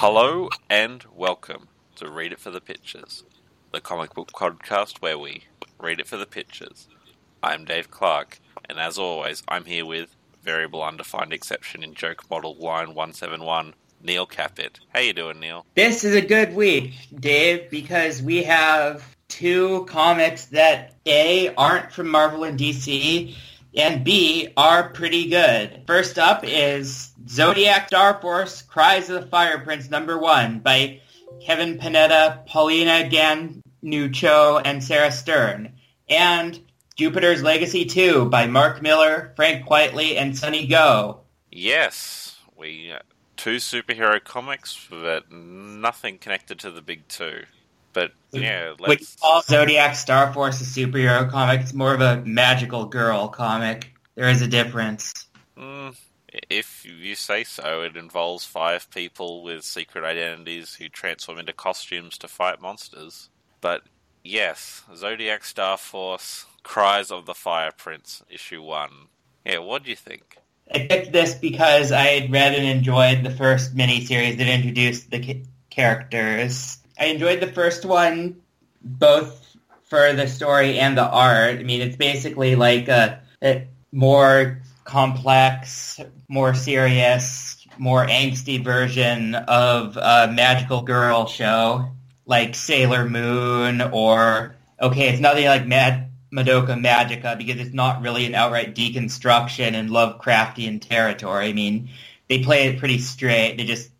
Hello and welcome to Read It for the Pictures, the comic book podcast where we read it for the pictures. I'm Dave Clarke, and as always, I'm here with variable undefined exception in joke model line 171, Neil Kapit. How you doing, Neil? This is a good week, Dave, because we have two comics that A aren't from Marvel and DC and B are pretty good. First up is Zodiac Starforce Cries of the Fire Prince number one by Kevin Panetta, Paulina Ganucheau, and Sarah Stern. And Jupiter's Legacy 2 by Mark Millar, Frank Quitely, and Sunny Gho. Yes, we uh, two superhero comics, but nothing connected to the big two. But yeah, let's... You call Zodiac Starforce a superhero comic? It's more of a magical girl comic. There is a difference. Mm, if you say so, it involves five people with secret identities who transform into costumes to fight monsters. But yes, Zodiac Starforce Cries of the Fire Prince, issue one. Yeah, what do you think? I picked this because I had read and enjoyed the first miniseries that introduced the ca- characters. I enjoyed the first one both for the story and the art. I mean, it's basically like a, a more complex, more serious, more angsty version of a magical girl show like Sailor Moon or okay, it's nothing like Mad Madoka Magica because it's not really an outright deconstruction in Lovecraftian territory. I mean, they play it pretty straight. They just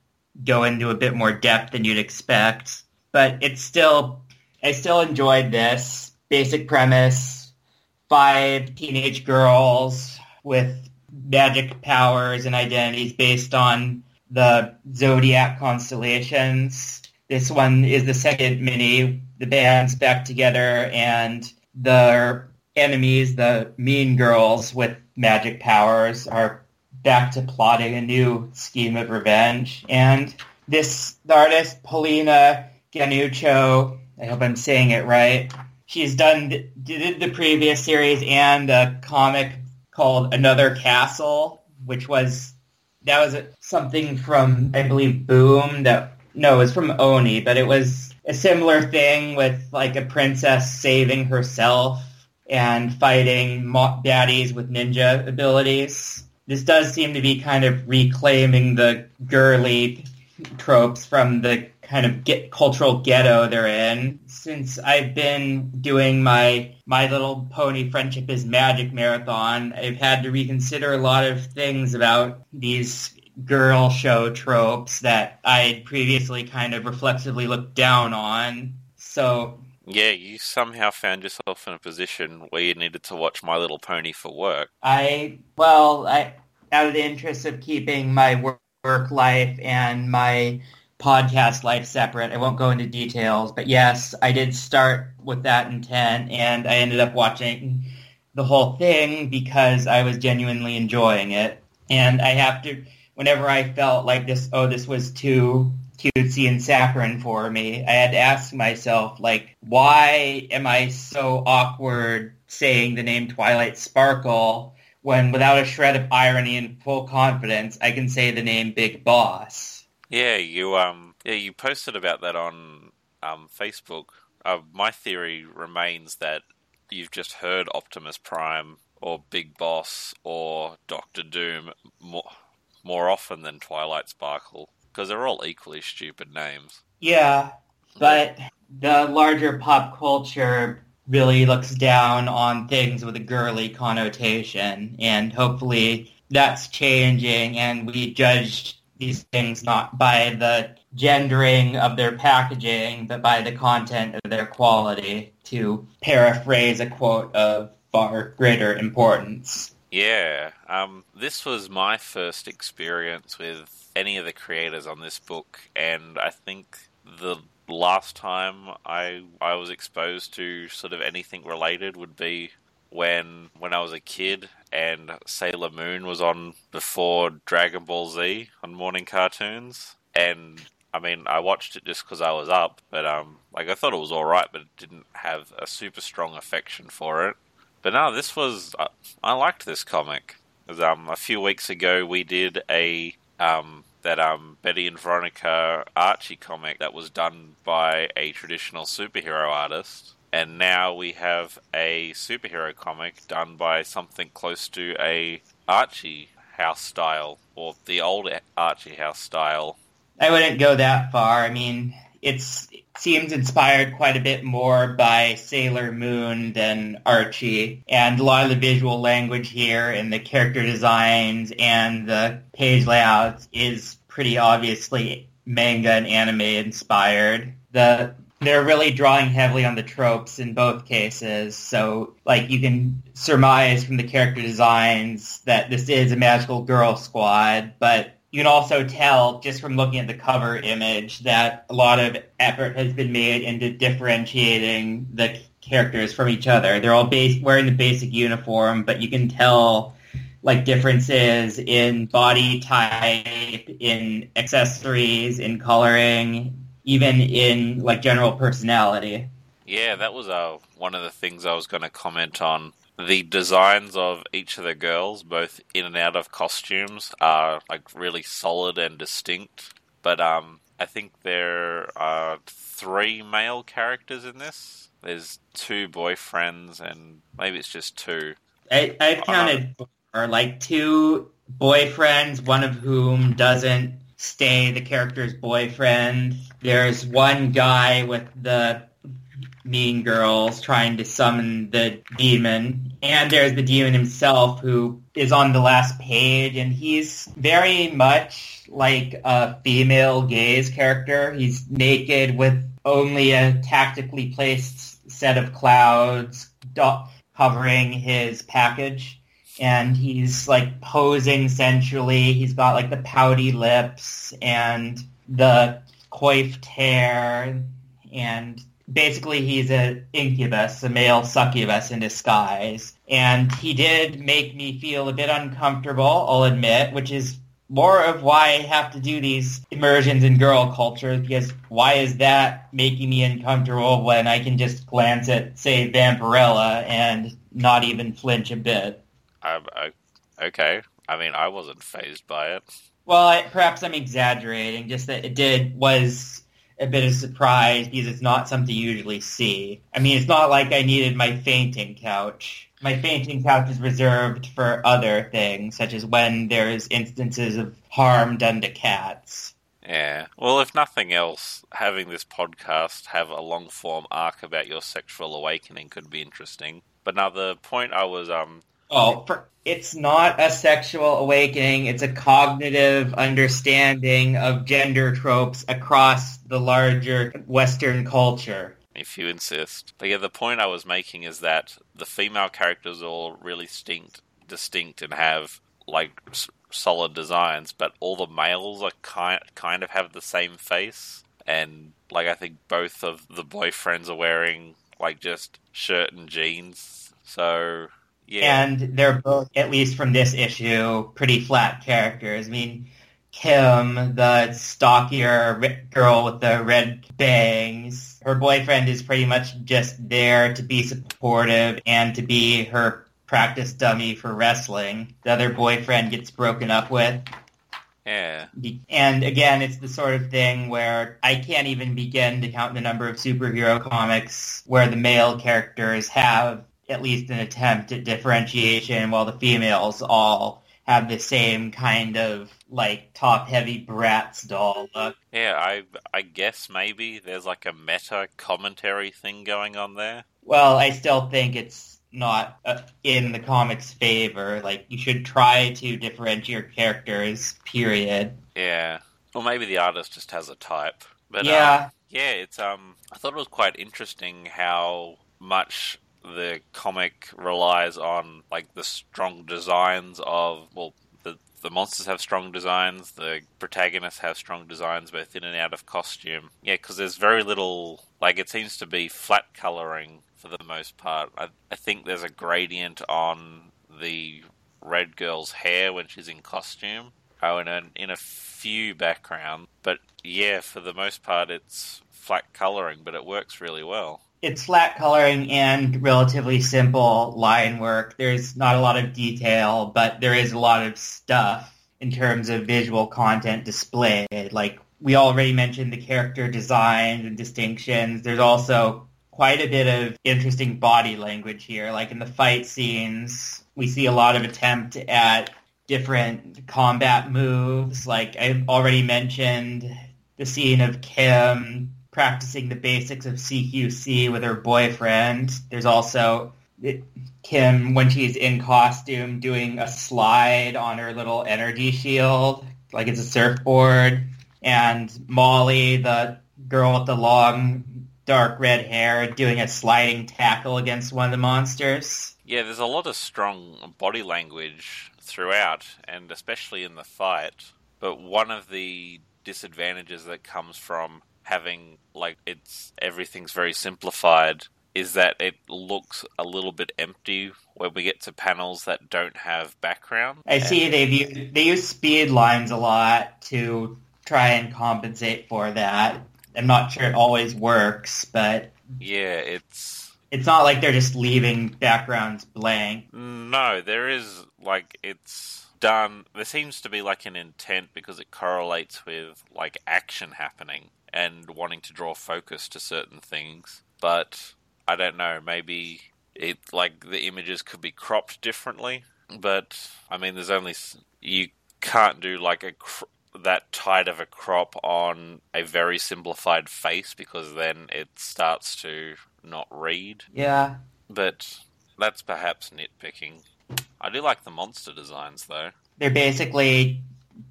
go into a bit more depth than you'd expect. But it's still, I still enjoyed this. Basic premise, five teenage girls with magic powers and identities based on the zodiac constellations. This one is the second mini. The band's back together and the enemies, the mean girls with magic powers, are back to plotting a new scheme of revenge. And this the artist, Paulina Ganucheau, I hope I'm saying it right. She's done did the previous series and a comic called Another Castle, which was that was something from I believe Boom. That no, it was from Oni, but it was a similar thing with like a princess saving herself and fighting baddies with ninja abilities. This does seem to be kind of reclaiming the girly tropes from the kind of get cultural ghetto they're in. Since I've been doing my My Little Pony Friendship is Magic marathon, I've had to reconsider a lot of things about these girl show tropes that I previously kind of reflexively looked down on. So yeah, you somehow found yourself in a position where you needed to watch My Little Pony for work. I well, I out of the interest of keeping my work life and my podcast life separate, I won't go into details, but yes, I did start with that intent and I ended up watching the whole thing because I was genuinely enjoying it. And I have to whenever I felt like this, oh, this was too cutesy and saccharine for me, I had to ask myself, like, why am I so awkward saying the name Twilight Sparkle when without a shred of irony and full confidence, I can say the name Big Boss? Yeah, you um, yeah, you posted about that on um, Facebook. Uh, my theory remains that you've just heard Optimus Prime or Big Boss or Doctor Doom more more often than Twilight Sparkle because they're all equally stupid names. Yeah, but the larger pop culture really looks down on things with a girly connotation, and hopefully that's changing, and we judge these things not by the gendering of their packaging, but by the content of their quality, to paraphrase a quote of far greater importance. Yeah, um, this was my first experience with any of the creators on this book, and I think the last time I I was exposed to sort of anything related would be when when I was a kid and Sailor Moon was on before Dragon Ball Z on morning cartoons, and I mean I watched it just because I was up, but um like I thought it was all right, but it didn't have a super strong affection for it. But no, this was I liked this comic. Um, a few weeks ago we did a um, that um, Betty and Veronica Archie comic that was done by a traditional superhero artist. And now we have a superhero comic done by something close to a Archie house style, or the old Archie house style. I wouldn't go that far. I mean, it seems inspired quite a bit more by Sailor Moon than Archie, and a lot of the visual language here and the character designs and the page layouts is pretty obviously manga and anime inspired. The they're really drawing heavily on the tropes in both cases. So, like, you can surmise from the character designs that this is a magical girl squad, but you can also tell just from looking at the cover image that a lot of effort has been made into differentiating the characters from each other. They're all base, wearing the basic uniform, but you can tell like differences in body type, in accessories, in coloring, even in like general personality. Yeah, that was uh, one of the things I was going to comment on the designs of each of the girls, both in and out of costumes, are like really solid and distinct. But um, I think there are three male characters in this. There's two boyfriends, and maybe it's just two. I, I've counted four, like two boyfriends, one of whom doesn't stay the character's boyfriend. There's one guy with the mean girls trying to summon the demon. And there's the demon himself who is on the last page and he's very much like a female gaze character. He's naked with only a tactically placed set of clouds covering his package. And he's like posing sensually. He's got like the pouty lips and the coiffed hair and basically he's an incubus, a male succubus in disguise. And he did make me feel a bit uncomfortable, I'll admit, which is more of why I have to do these immersions in girl culture, because why is that making me uncomfortable when I can just glance at, say, Vampirella and not even flinch a bit? Okay. I mean, I wasn't phased by it. Well, I, perhaps I'm exaggerating. Just that it did was a bit of surprise because it's not something you usually see. I mean, it's not like I needed my fainting couch. My fainting couch is reserved for other things, such as when there's instances of harm done to cats. Yeah. Well, if nothing else, having this podcast have a long form arc about your sexual awakening could be interesting. But now the point I was um Oh, for, it's not a sexual awakening. It's a cognitive understanding of gender tropes across the larger Western culture. If you insist. But yeah, the point I was making is that the female characters are all really distinct, distinct and have like s- solid designs, but all the males are kind kind of have the same face, and like I think both of the boyfriends are wearing like just shirt and jeans. So yeah. And they're both, at least from this issue, pretty flat characters. I mean, Kim, the stockier girl with the red bangs, her boyfriend is pretty much just there to be supportive and to be her practice dummy for wrestling. The other boyfriend gets broken up with. Yeah. And again, it's the sort of thing where I can't even begin to count the number of superhero comics where the male characters have at least an attempt at differentiation while the females all have the same kind of like top heavy Bratz doll look. Yeah, I I guess maybe there's like a meta commentary thing going on there. Well, I still think it's not uh, in the comics' favor. Like you should try to differentiate your characters. Period. Yeah. Or maybe the artist just has a type. But yeah, um, yeah, it's um. I thought it was quite interesting how much the comic relies on like the strong designs of well the the monsters have strong designs the protagonists have strong designs both in and out of costume. Yeah because there's very little like it seems to be flat coloring for the most part. I, I think there's a gradient on the red girl's hair when she's in costume oh and in, a few backgrounds but yeah for the most part it's flat coloring but it works really well it's flat coloring and relatively simple line work. There's not a lot of detail, but there is a lot of stuff. in terms of visual content displayed. Like we already mentioned the character designs and distinctions. There's also quite a bit of interesting body language here. Like in the fight scenes, we see a lot of attempt at different combat moves. Like I've already mentioned the scene of Kim practicing the basics of CQC with her boyfriend. There's also Kim when she's in costume doing a slide on her little energy shield, like it's a surfboard. And Molly, the girl with the long dark red hair, doing a sliding tackle against one of the monsters. Yeah, there's a lot of strong body language throughout, and especially in the fight. But one of the disadvantages that comes from having like it's everything's very simplified is that it looks a little bit empty when we get to panels that don't have background. I see they've used, they use speed lines a lot to try and compensate for that. I'm not sure it always works, but yeah, it's it's not like they're just leaving backgrounds blank. No, there is like it's done. There seems to be like an intent because it correlates with like action happening and wanting to draw focus to certain things. But I don't know, maybe it like the images could be cropped differently. But I mean, there's only you can't do like a cr- that tight of a crop on a very simplified face because then it starts to not read. Yeah. But that's perhaps nitpicking. I do like the monster designs though. They're basically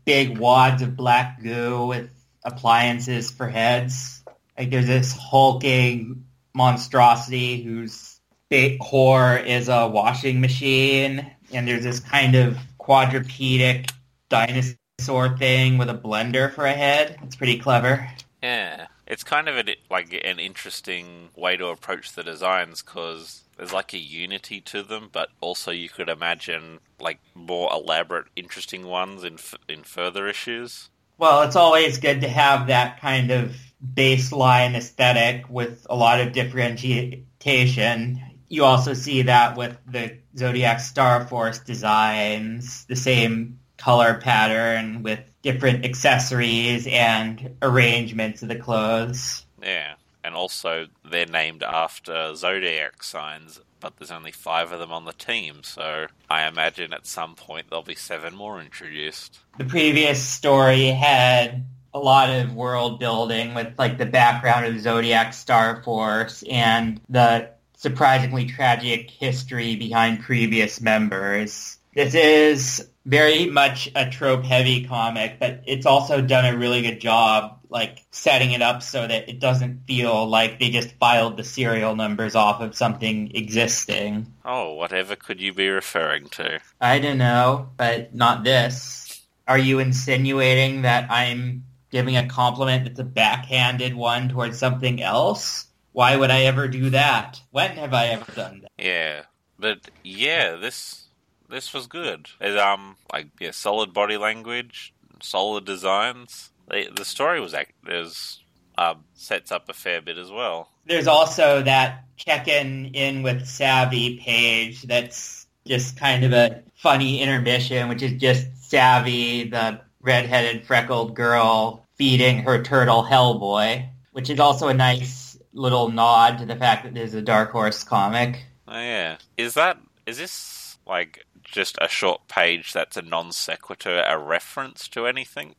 big wads of black goo with appliances for heads. Like there's this hulking monstrosity whose big core is a washing machine, and there's this kind of quadrupedic dinosaur thing with a blender for a head. It's pretty clever. Yeah, it's kind of a, like an interesting way to approach the designs because there's like a unity to them, but also you could imagine like more elaborate, interesting ones in in further issues. Well, it's always good to have that kind of baseline aesthetic with a lot of differentiation. You also see that with the Zodiac Starforce designs, the same color pattern with different accessories and arrangements of the clothes. Yeah and also they're named after zodiac signs, but there's only five of them on the team, so I imagine at some point there'll be seven more introduced. The previous story had a lot of world building with like the background of Zodiac Starforce and the surprisingly tragic history behind previous members. This is very much a trope heavy comic, but it's also done a really good job like setting it up so that it doesn't feel like they just filed the serial numbers off of something existing. Oh, whatever could you be referring to? I don't know, but not this. Are you insinuating that I'm giving a compliment that's a backhanded one towards something else? Why would I ever do that? When have I ever done that? Yeah, but yeah, this this was good. It, um, like yeah, solid body language, solid designs. The, the story was is uh, sets up a fair bit as well. There's also that check-in in with Savvy page that's just kind of a funny intermission, which is just Savvy, the red-headed freckled girl, feeding her turtle Hellboy, which is also a nice little nod to the fact that there's a Dark Horse comic. Oh yeah, is that is this like just a short page that's a non sequitur, a reference to anything?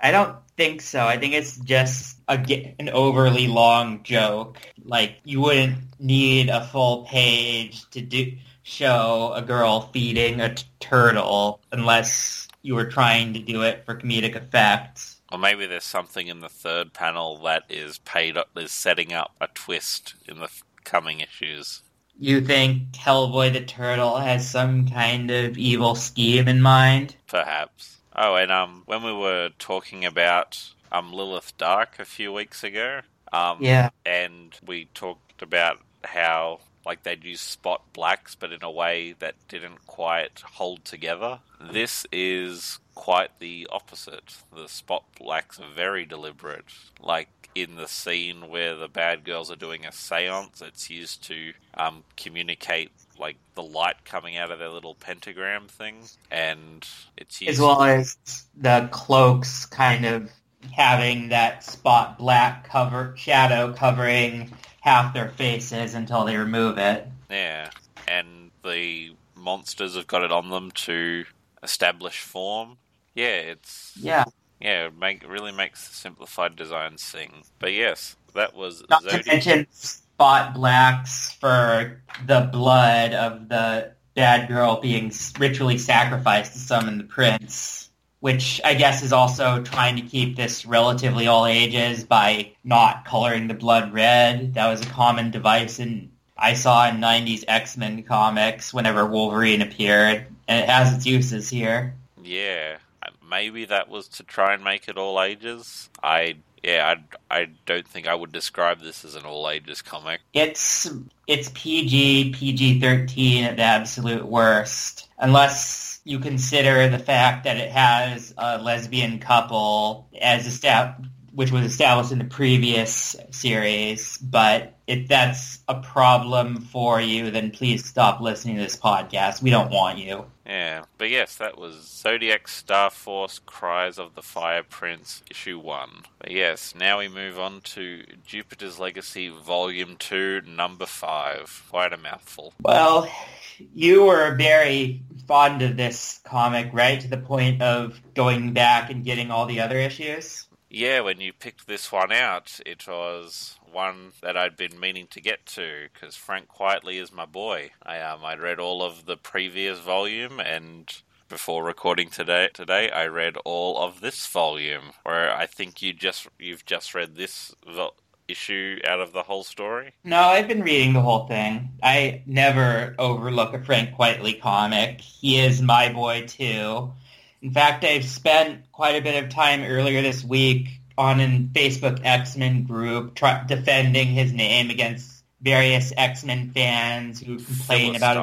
I don't think so. I think it's just a, an overly long joke. Like you wouldn't need a full page to do show a girl feeding a t- turtle unless you were trying to do it for comedic effect. Or maybe there's something in the third panel that is paid up, is setting up a twist in the coming issues. You think Hellboy the Turtle has some kind of evil scheme in mind? Perhaps. Oh, and um, when we were talking about um Lilith Dark a few weeks ago, um, yeah, and we talked about how like they'd use spot blacks, but in a way that didn't quite hold together. This is quite the opposite. The spot blacks are very deliberate. Like in the scene where the bad girls are doing a seance, it's used to um, communicate like the light coming out of their little pentagram thing, and it's used as well as the cloaks kind of having that spot black cover shadow covering half their faces until they remove it. Yeah, and the monsters have got it on them to establish form. Yeah, it's Yeah. yeah, it make really makes the simplified design sing. But yes, that was Not to mention spot blacks for the blood of the bad girl being ritually sacrificed to summon the prince, which I guess is also trying to keep this relatively all ages by not coloring the blood red. That was a common device in I saw in 90s X-Men comics whenever Wolverine appeared, and it has its uses here. Yeah, maybe that was to try and make it all ages. I yeah, I I don't think I would describe this as an all ages comic. It's it's PG, PG thirteen at the absolute worst, unless you consider the fact that it has a lesbian couple as estab- which was established in the previous series. But if that's a problem for you, then please stop listening to this podcast. We don't want you. Yeah, but yes, that was Zodiac Starforce Cries of the Fire Prince, issue 1. But yes, now we move on to Jupiter's Legacy, volume 2, number 5. Quite a mouthful. Well, you were very fond of this comic, right? To the point of going back and getting all the other issues. Yeah, when you picked this one out, it was one that I'd been meaning to get to because Frank Quitely is my boy. I um I read all of the previous volume and before recording today today I read all of this volume. Where I think you just you've just read this vo- issue out of the whole story. No, I've been reading the whole thing. I never overlook a Frank Quitely comic. He is my boy too. In fact, I've spent quite a bit of time earlier this week on a Facebook X-Men group try- defending his name against various X-Men fans who complain about it.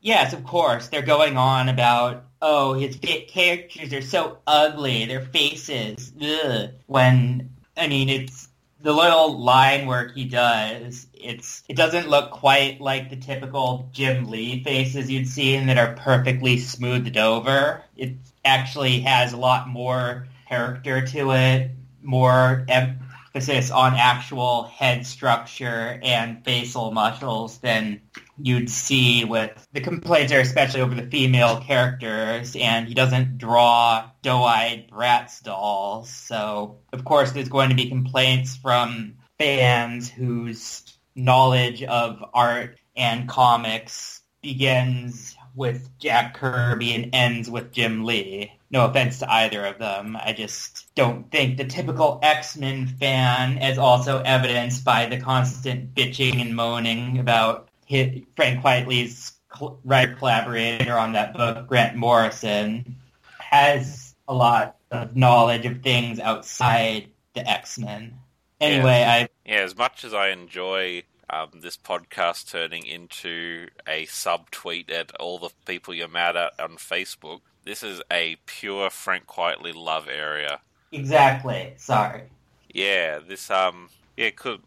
Yes, of course. They're going on about, oh, his fa- characters are so ugly, their faces, ugh. When, I mean, it's the little line work he does. It's it doesn't look quite like the typical Jim Lee faces you'd seen that are perfectly smoothed over. It actually has a lot more character to it, more emphasis on actual head structure and facial muscles than you'd see with the complaints are especially over the female characters and he doesn't draw doe-eyed Bratz dolls. So of course there's going to be complaints from fans whose knowledge of art and comics begins with Jack Kirby and ends with Jim Lee. No offense to either of them. I just don't think the typical X-Men fan, as also evidenced by the constant bitching and moaning about his, Frank Quitely's cl- writer collaborator on that book, Grant Morrison, has a lot of knowledge of things outside the X-Men. Anyway, I Yeah, as much as I enjoy um, this podcast turning into a subtweet at all the people you're mad at on Facebook, this is a pure Frank Quitely love area. exactly. Sorry. Yeah, this um, yeah, cause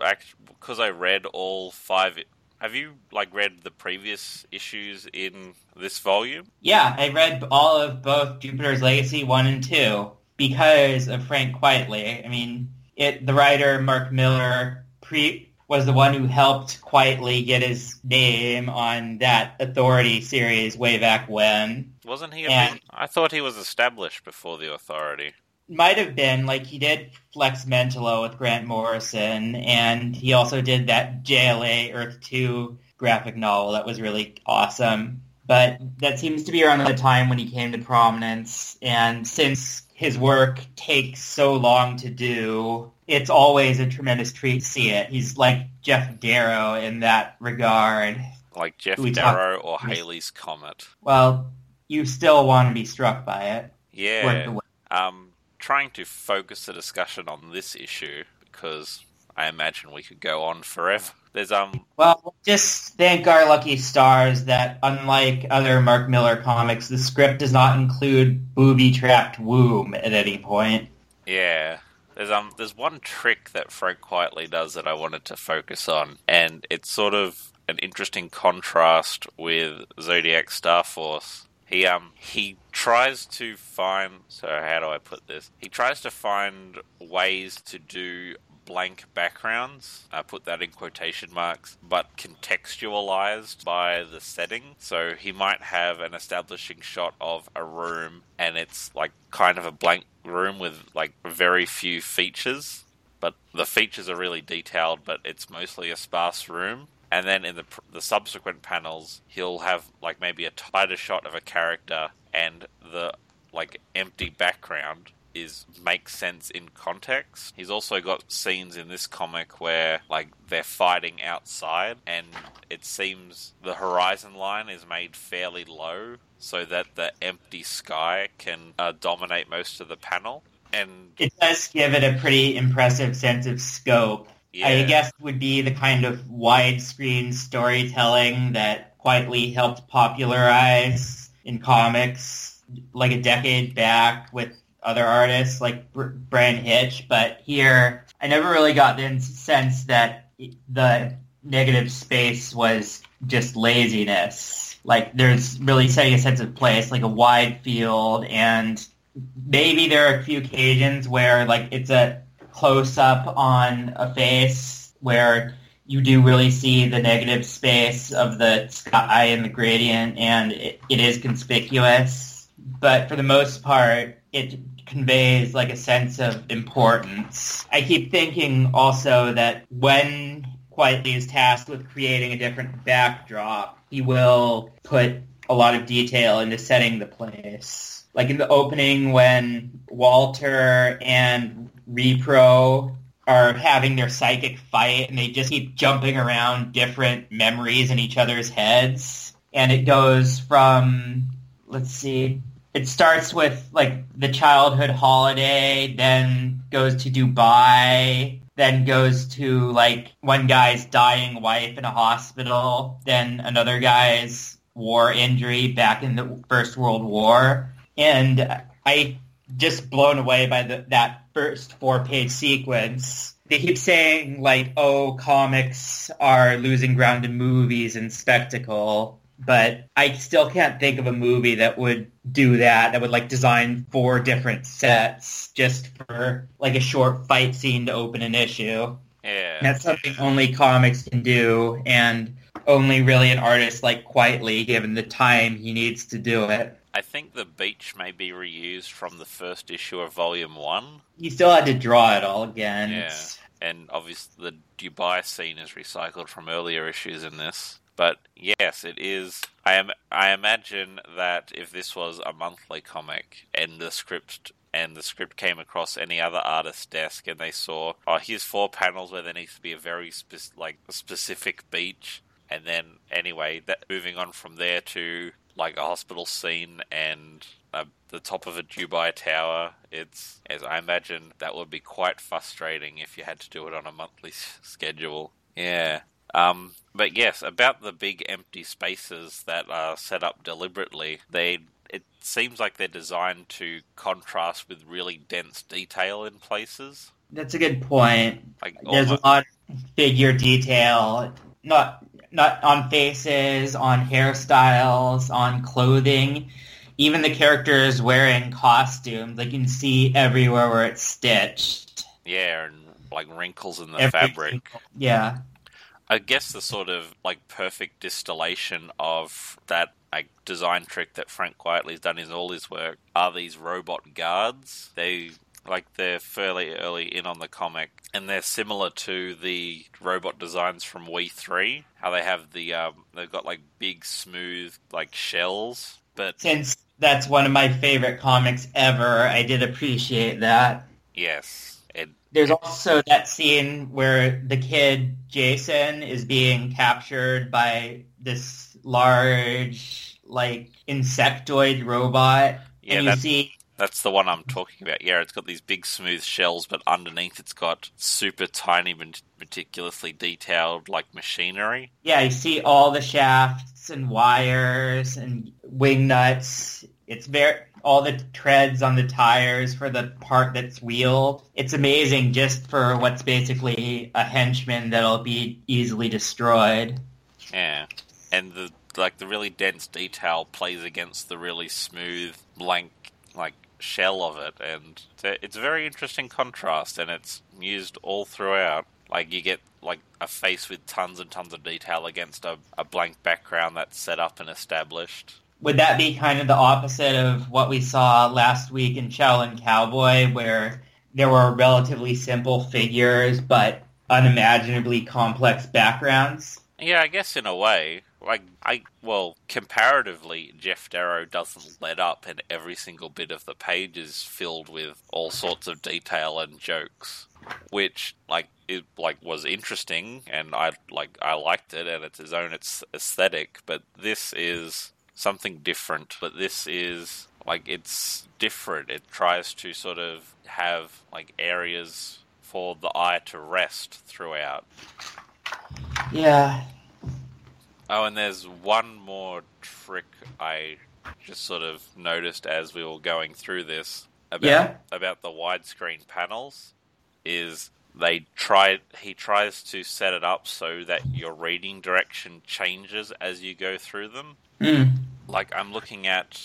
because I read all five. Have you like read the previous issues in this volume? Yeah, I read all of both Jupiter's Legacy 1 and 2 because of Frank Quitely. I mean, it the writer Mark Millar pre was the one who helped Quitely get his name on that Authority series way back when. Wasn't he? A Yeah. I thought he was established before the Authority. Might have been like he did Flex Mentallo with Grant Morrison, and he also did that JLA Earth 2 graphic novel that was really awesome. But that seems to be around the time when he came to prominence, and since his work takes so long to do, it's always a tremendous treat to see it. He's like Geof Darrow in that regard. Like Geof We talk- or Halley's Comet. Well, you still want to be struck by it. Yeah. Um, trying to focus the discussion on this issue because I imagine we could go on forever. There's um, Well, just thank our lucky stars that, unlike other Mark Millar comics, the script does not include booby-trapped womb at any point. yeah, There's um there's one trick that Frank Quitely does that I wanted to focus on, and it's sort of an interesting contrast with Zodiac Starforce. He um he tries to find so how do I put this? He tries to find ways to do blank backgrounds. I put that in quotation marks, but contextualized by the setting. So he might have an establishing shot of a room and it's like kind of a blank room with like very few features, but the features are really detailed, but it's mostly a sparse room. And then in the the subsequent panels, he'll have like maybe a tighter shot of a character and the like empty background is makes sense in context. He's also got scenes in this comic where like they're fighting outside and it seems the horizon line is made fairly low so that the empty sky can uh, dominate most of the panel and it does give it a pretty impressive sense of scope. yeah, I guess would be the kind of widescreen storytelling that Quitely helped popularize in comics like a decade back with other artists like Br- Bryan Hitch, but here I never really got the sense that the negative space was just laziness. Like there's really setting a sense of place, like a wide field, and maybe there are a few occasions where like it's a close up on a face where you do really see the negative space of the sky and the gradient, and it, it is conspicuous. But for the most part, it conveys like a sense of importance. I keep thinking also that when Quitely is tasked with creating a different backdrop, he will put a lot of detail into setting the place. Like in the opening when Walter and Repro are having their psychic fight and they just keep jumping around different memories in each other's heads. And it goes from, let's see, it starts with like the childhood holiday, then goes to Dubai, then goes to like one guy's dying wife in a hospital, then another guy's war injury back in the First World War. And I just blown away by the, that first four-page sequence. They keep saying like, oh, comics are losing ground to movies and spectacle but I still can't think of a movie that would do that, that would like design four different sets just for like a short fight scene to open an issue. yeah. That's something only comics can do, and only really an artist like Quitely, given the time he needs to do it. I think the beach may be reused from the first issue of Volume One. He still had to draw it all again. Yeah. and obviously the Dubai scene is recycled from earlier issues in this. But yes, it is. I am. I imagine that if this was a monthly comic and the script and the script came across any other artist's desk and they saw, oh, here's four panels where there needs to be a very spec- like specific beach, and then anyway, that moving on from there to like a hospital scene and uh, the top of a Dubai tower. It's as I imagine that would be quite frustrating if you had to do it on a monthly s- schedule. Yeah. Um, but yes, about the big empty spaces that are set up deliberately, they it seems like they're designed to contrast with really dense detail in places. That's a good point. Like There's a lot of figure detail, not not on faces, on hairstyles, on clothing. Even the characters wearing costumes, like you can see everywhere where it's stitched. yeah, and like wrinkles in the Every fabric. single- yeah, I guess the sort of like perfect distillation of that like design trick that Frank Quitely's done in all his work are these robot guards. They like they're fairly early in on the comic, and they're similar to the robot designs from We Three. How they have the um, they've got like big smooth like shells, but since that's one of my favorite comics ever, I did appreciate that. yes, it There's also that scene where the kid Jason is being captured by this large, like insectoid robot, yeah and you see that's the one I'm talking about. Yeah, it's got these big smooth shells, but underneath it's got super tiny, meticulously detailed like machinery. yeah, you see all the shafts and wires and wing nuts. It's very all the treads on the tires for the part that's wheeled. It's amazing just for what's basically a henchman that'll be easily destroyed. Yeah, and the like the really dense detail plays against the really smooth blank like shell of it, and it's a very interesting contrast, and it's used all throughout. Like you get like a face with tons and tons of detail against a, a blank background that's set up and established. Would that be kind of the opposite of what we saw last week in Shaolin Cowboy, where there were relatively simple figures but unimaginably complex backgrounds? Yeah, I guess in a way. Like I well, comparatively, Geof Darrow doesn't let up, and every single bit of the page is filled with all sorts of detail and jokes, which like it like was interesting, and I like I liked it, and it's his own its aesthetic. But this is something different. But this is like it's different. It tries to sort of have like areas for the eye to rest throughout. Yeah, Oh, and there's one more trick I just sort of noticed as we were going through this about Yeah? about the widescreen panels is they try he tries to set it up so that your reading direction changes as you go through them. Mm. Like I'm looking at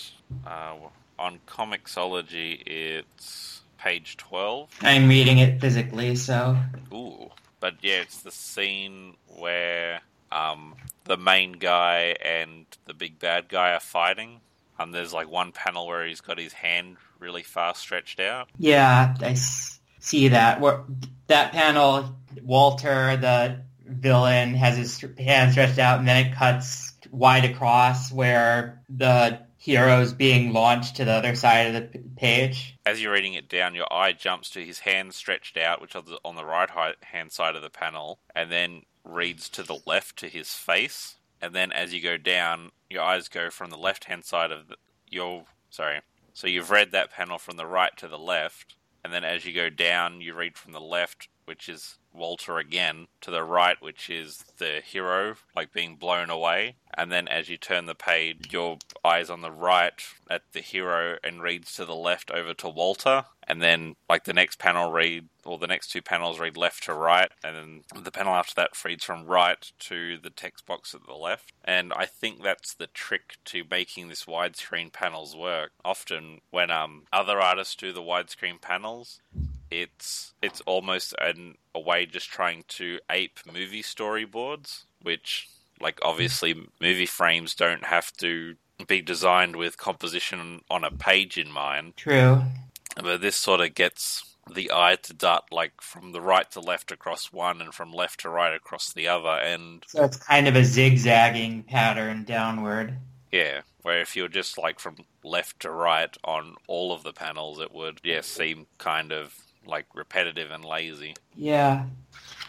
uh, on Comixology, it's page twelve. I'm reading it physically, so Ooh. But yeah, it's the scene where um, the main guy and the big bad guy are fighting. And there's like one panel where he's got his hand really far stretched out. yeah, I s- see that. Where that panel, Walter, the villain, has his hand stretched out, and then it cuts wide across where the hero's being launched to the other side of the page. As you're reading it down, your eye jumps to his hand stretched out, which is on the right hand side of the panel, and then reads to the left to his face. And then as you go down, your eyes go from the left hand side of the, your. Sorry. So you've read that panel from the right to the left, and then as you go down, you read from the left, which is Walter again, to the right, which is the hero, like being blown away. And then as you turn the page, your eyes on the right at the hero and reads to the left over to Walter. And then, like, the next panel read, or the next two panels read left to right. And then the panel after that reads from right to the text box at the left. And I think that's the trick to making this widescreen panels work. Often, when um, other artists do the widescreen panels, it's it's almost an, a way just trying to ape movie storyboards, which like obviously movie frames don't have to be designed with composition on a page in mind, True. but this sort of gets the eye to dart like from the right to left across one and from left to right across the other and So it's kind of a zigzagging pattern downward. yeah where if you're just like from left to right on all of the panels it would yeah seem kind of like repetitive and lazy Yeah.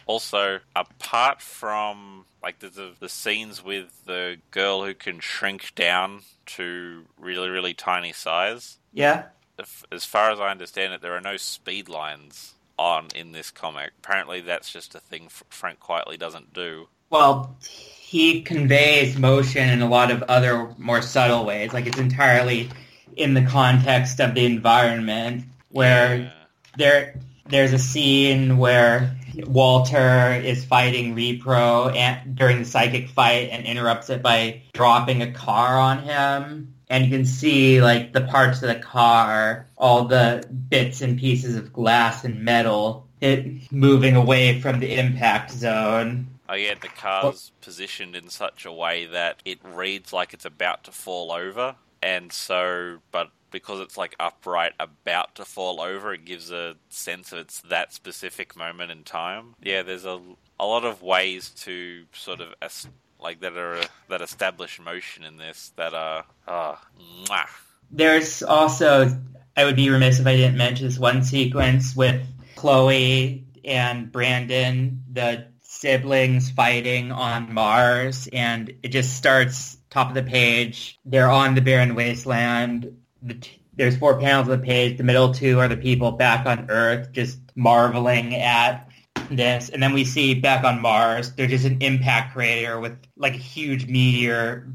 Also, apart from like the, the the scenes with the girl who can shrink down to really really tiny size, Yeah. if, as far as I understand it, there are no speed lines on in this comic. Apparently, that's just a thing Frank Quitely doesn't do. Well, he conveys motion in a lot of other more subtle ways. Like it's entirely in the context of the environment where Yeah. There there's a scene where Walter is fighting Repro and, during the psychic fight and interrupts it by dropping a car on him. And you can see like the parts of the car, all the bits and pieces of glass and metal, it moving away from the impact zone. Oh yeah, the car's positioned in such a way that it reads like it's about to fall over, and so, but because it's like upright, about to fall over, it gives a sense of it's that specific moment in time. Yeah, there's a a lot of ways to sort of es- like that are that establish motion in this that are ah mwah. There's also, I would be remiss if I didn't mention this one sequence with Chloe and Brandon, the siblings fighting on Mars, and it just starts top of the page. They're on the barren wasteland. The there's four panels on the page. The middle two are the people back on Earth, just marveling at this. And then we see back on Mars, there's just an impact crater with like a huge meteor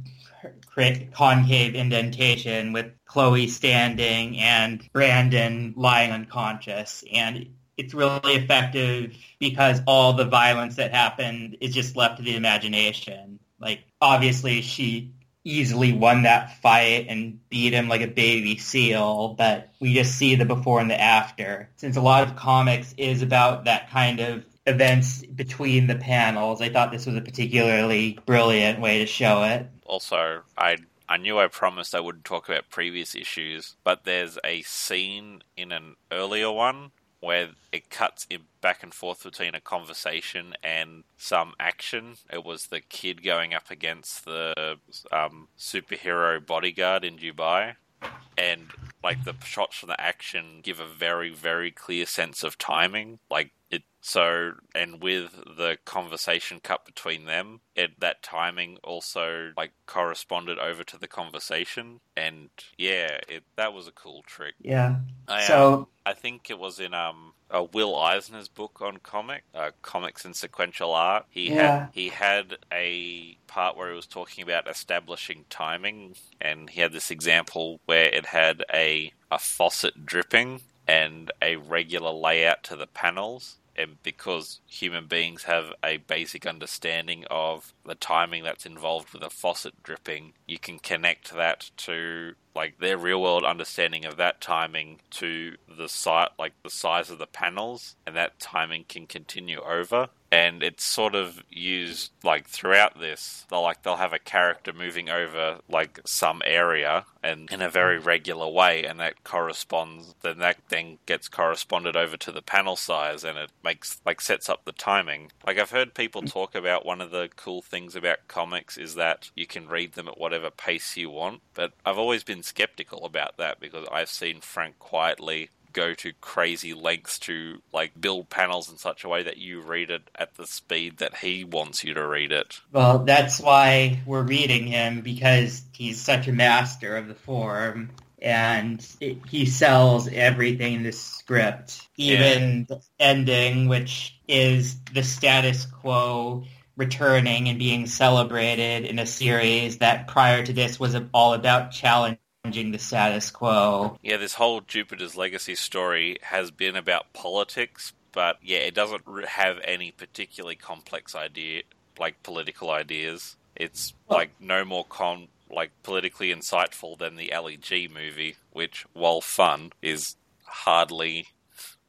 concave indentation with Chloe standing and Brandon lying unconscious. And it's really effective because all the violence that happened is just left to the imagination. Like, obviously, she easily won that fight and beat him like a baby seal, but we just see the before and the after. Since a lot of comics is about that kind of events between the panels, I thought this was a particularly brilliant way to show it. Also, I I knew I promised I wouldn't talk about previous issues, but there's a scene in an earlier one where it cuts back and forth between a conversation and some action. It was the kid going up against the um, superhero bodyguard in Dubai, and like the shots from the action give a very very clear sense of timing. Like it so, and with the conversation cut between them, it, that timing also like corresponded over to the conversation, and yeah, it, that was a cool trick. Yeah. I, so um, I think it was in um uh, Will Eisner's book on comic uh, comics and sequential art. He Yeah. had he had a part where he was talking about establishing timing, and he had this example where it had a a faucet dripping and a regular layout to the panels. And because human beings have a basic understanding of the timing that's involved with a faucet dripping, you can connect that to like their real world understanding of that timing to the site like the size of the panels and that timing can continue over and it's sort of used like throughout this they'll like they'll have a character moving over like some area and in a very regular way and that corresponds then that then gets corresponded over to the panel size and it makes like sets up the timing. Like i've heard people talk about one of the cool things about comics is that you can read them at whatever pace you want but i've always been skeptical about that because i've seen Frank Quitely go to crazy lengths to like build panels in such a way that you read it at the speed that he wants you to read it. Well, that's why we're reading him because he's such a master of the form and it, he sells everything in this script, even the ending, which is the status quo returning and being celebrated in a series that prior to this was all about challenging the status quo. Yeah, this whole Jupiter's Legacy story has been about politics, but yeah, it doesn't have any particularly complex idea like political ideas. It's Well- like no more com like politically insightful than the LEGO movie, which while fun is hardly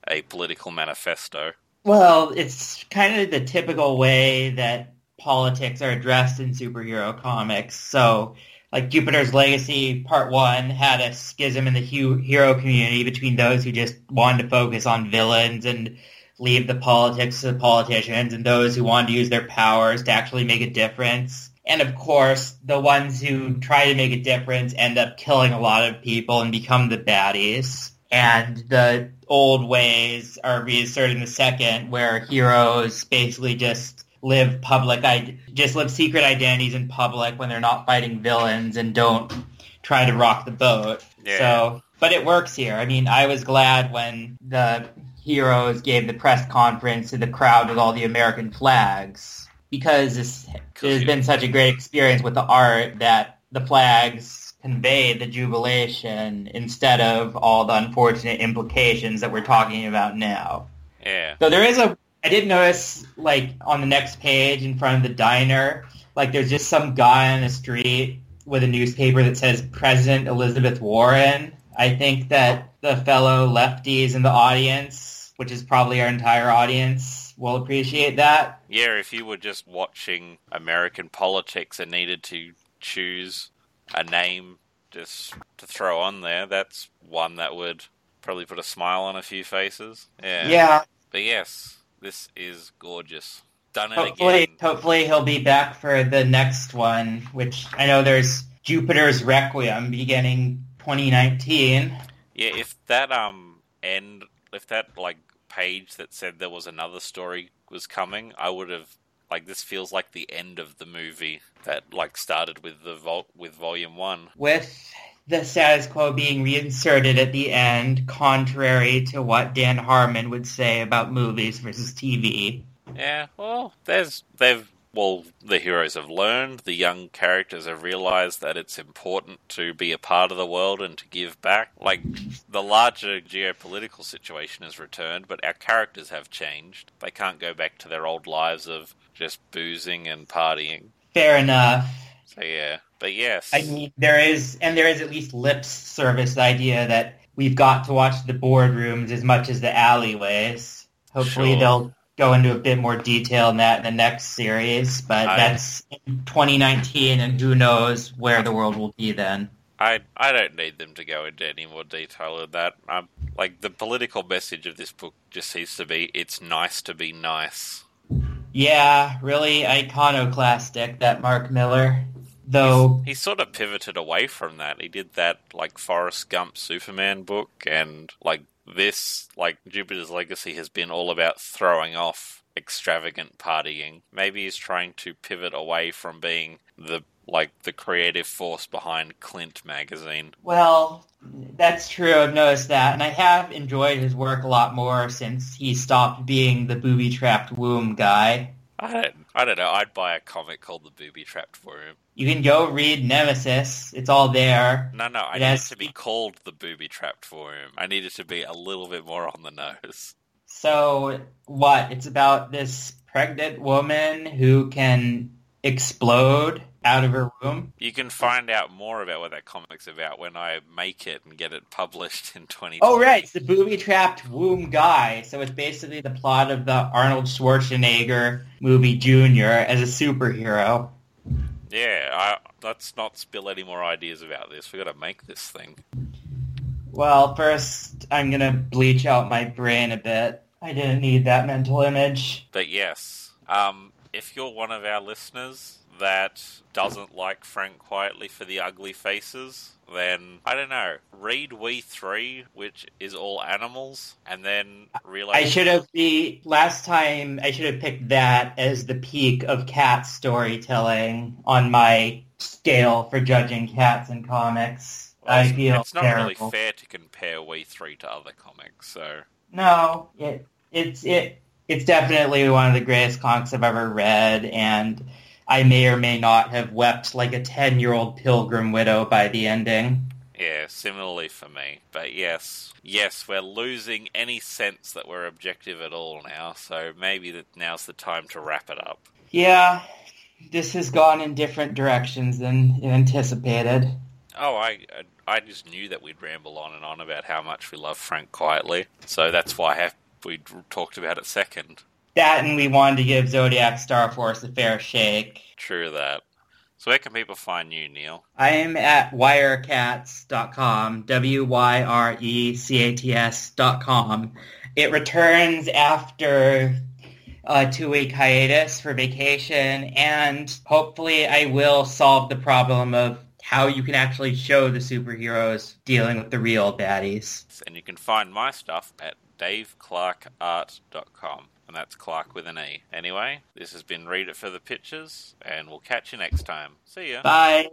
a political manifesto. Well, it's kind of the typical way that politics are addressed in superhero comics. So, like Jupiter's Legacy Part 1 had a schism in the hero community between those who just wanted to focus on villains and leave the politics to the politicians and those who wanted to use their powers to actually make a difference. And of course, the ones who try to make a difference end up killing a lot of people and become the baddies. And the old ways are reasserted in the second, where heroes basically just live public, id- just live secret identities in public when they're not fighting villains and don't try to rock the boat. Yeah. So, but it works here. I mean, I was glad when the heroes gave the press conference to the crowd with all the American flags because this Cool. has been such a great experience with the art that the flags convey the jubilation instead of all the unfortunate implications that we're talking about now. Yeah. So there is a, I did notice like on the next page in front of the diner, like there's just some guy on the street with a newspaper that says President Elizabeth Warren. I think that the fellow lefties in the audience, which is probably our entire audience, will appreciate that. Yeah, if you were just watching American politics and needed to choose a name just to throw on there, that's one that would probably put a smile on a few faces. Yeah. Yeah, But yes, this is gorgeous. Done it hopefully, again. hopefully he'll be back for the next one, which I know there's Jupiter's Requiem beginning 2019. Yeah, if that um end if that like page that said there was another story was coming, I would have like this feels like the end of the movie that like started with the vol- with volume 1. with the status quo being reinserted at the end, contrary to what Dan Harmon would say about movies versus TV. Yeah, well, there's they've well, the heroes have learned, the young characters have realized that it's important to be a part of the world and to give back. Like, the larger geopolitical situation has returned, but our characters have changed. They can't go back to their old lives of just boozing and partying. Fair enough. So, yeah. But yes. I mean, there is, and there is at least lip service idea that we've got to watch the boardrooms as much as the alleyways. Hopefully Sure. they'll go into a bit more detail in that in the next series, but I- that's 2019 and who knows where the world will be then. I I don't need them to go into any more detail of that. Um, like the political message of this book just seems to be it's nice to be nice. Yeah, really iconoclastic, that Mark Millar. Though, He sort of pivoted away from that. He did that like Forrest Gump Superman book and like this like Jupiter's Legacy has been all about throwing off extravagant partying. Maybe he's trying to pivot away from being the like the creative force behind Clint magazine. well, that's true. I've noticed that. And I have enjoyed his work a lot more since he stopped being the booby-trapped womb guy. I don't, I don't know. I'd buy a comic called The Booby Trapped for him. You can go read Nemesis. It's all there. No, no, I It need has it to be called The Booby Trapped for him. I need it to be a little bit more on the nose. So, what? It's about this pregnant woman who can explode out of her room. You can find out more about what that comic's about when I make it and get it published in 2020. Oh, right. It's the booby-trapped womb guy. So it's basically the plot of the Arnold Schwarzenegger movie Junior as a superhero. Yeah, I, let's not spill any more ideas about this. We've got to make this thing. Well, first, I'm going to bleach out my brain a bit. I didn't need that mental image. But yes, um, if you're one of our listeners that doesn't like Frank Quitely for the ugly faces, then I don't know. Read We Three, which is all animals, and then realize I should have the last time I should have picked that as the peak of cat storytelling on my scale for judging cats and comics. Well, I feel it's not terrible. really fair to compare We Three to other comics. So No, it it's it it's definitely one of the greatest comics I've ever read, and I may or may not have wept like a ten year old pilgrim widow by the ending. yeah, similarly for me. But yes, yes, we're losing any sense that we're objective at all now. So maybe that now's the time to wrap it up. Yeah, this has gone in different directions than anticipated. Oh, I I just knew that we'd ramble on and on about how much we love Frank Quitely. So that's why I have, we talked about it second. That and we wanted to give Zodiac Starforce a fair shake. True that. So where can people find you, Neil? I am at wyrecats.com, W-Y-R-E-C-A-T-S dot com. It returns after a two-week hiatus for vacation, and hopefully I will solve the problem of how you can actually show the superheroes dealing with the real baddies. And you can find my stuff at daveclarkeart.com. And that's Clark with an E. Anyway, this has been Read It for the Pictures, and we'll catch you next time. See ya. Bye.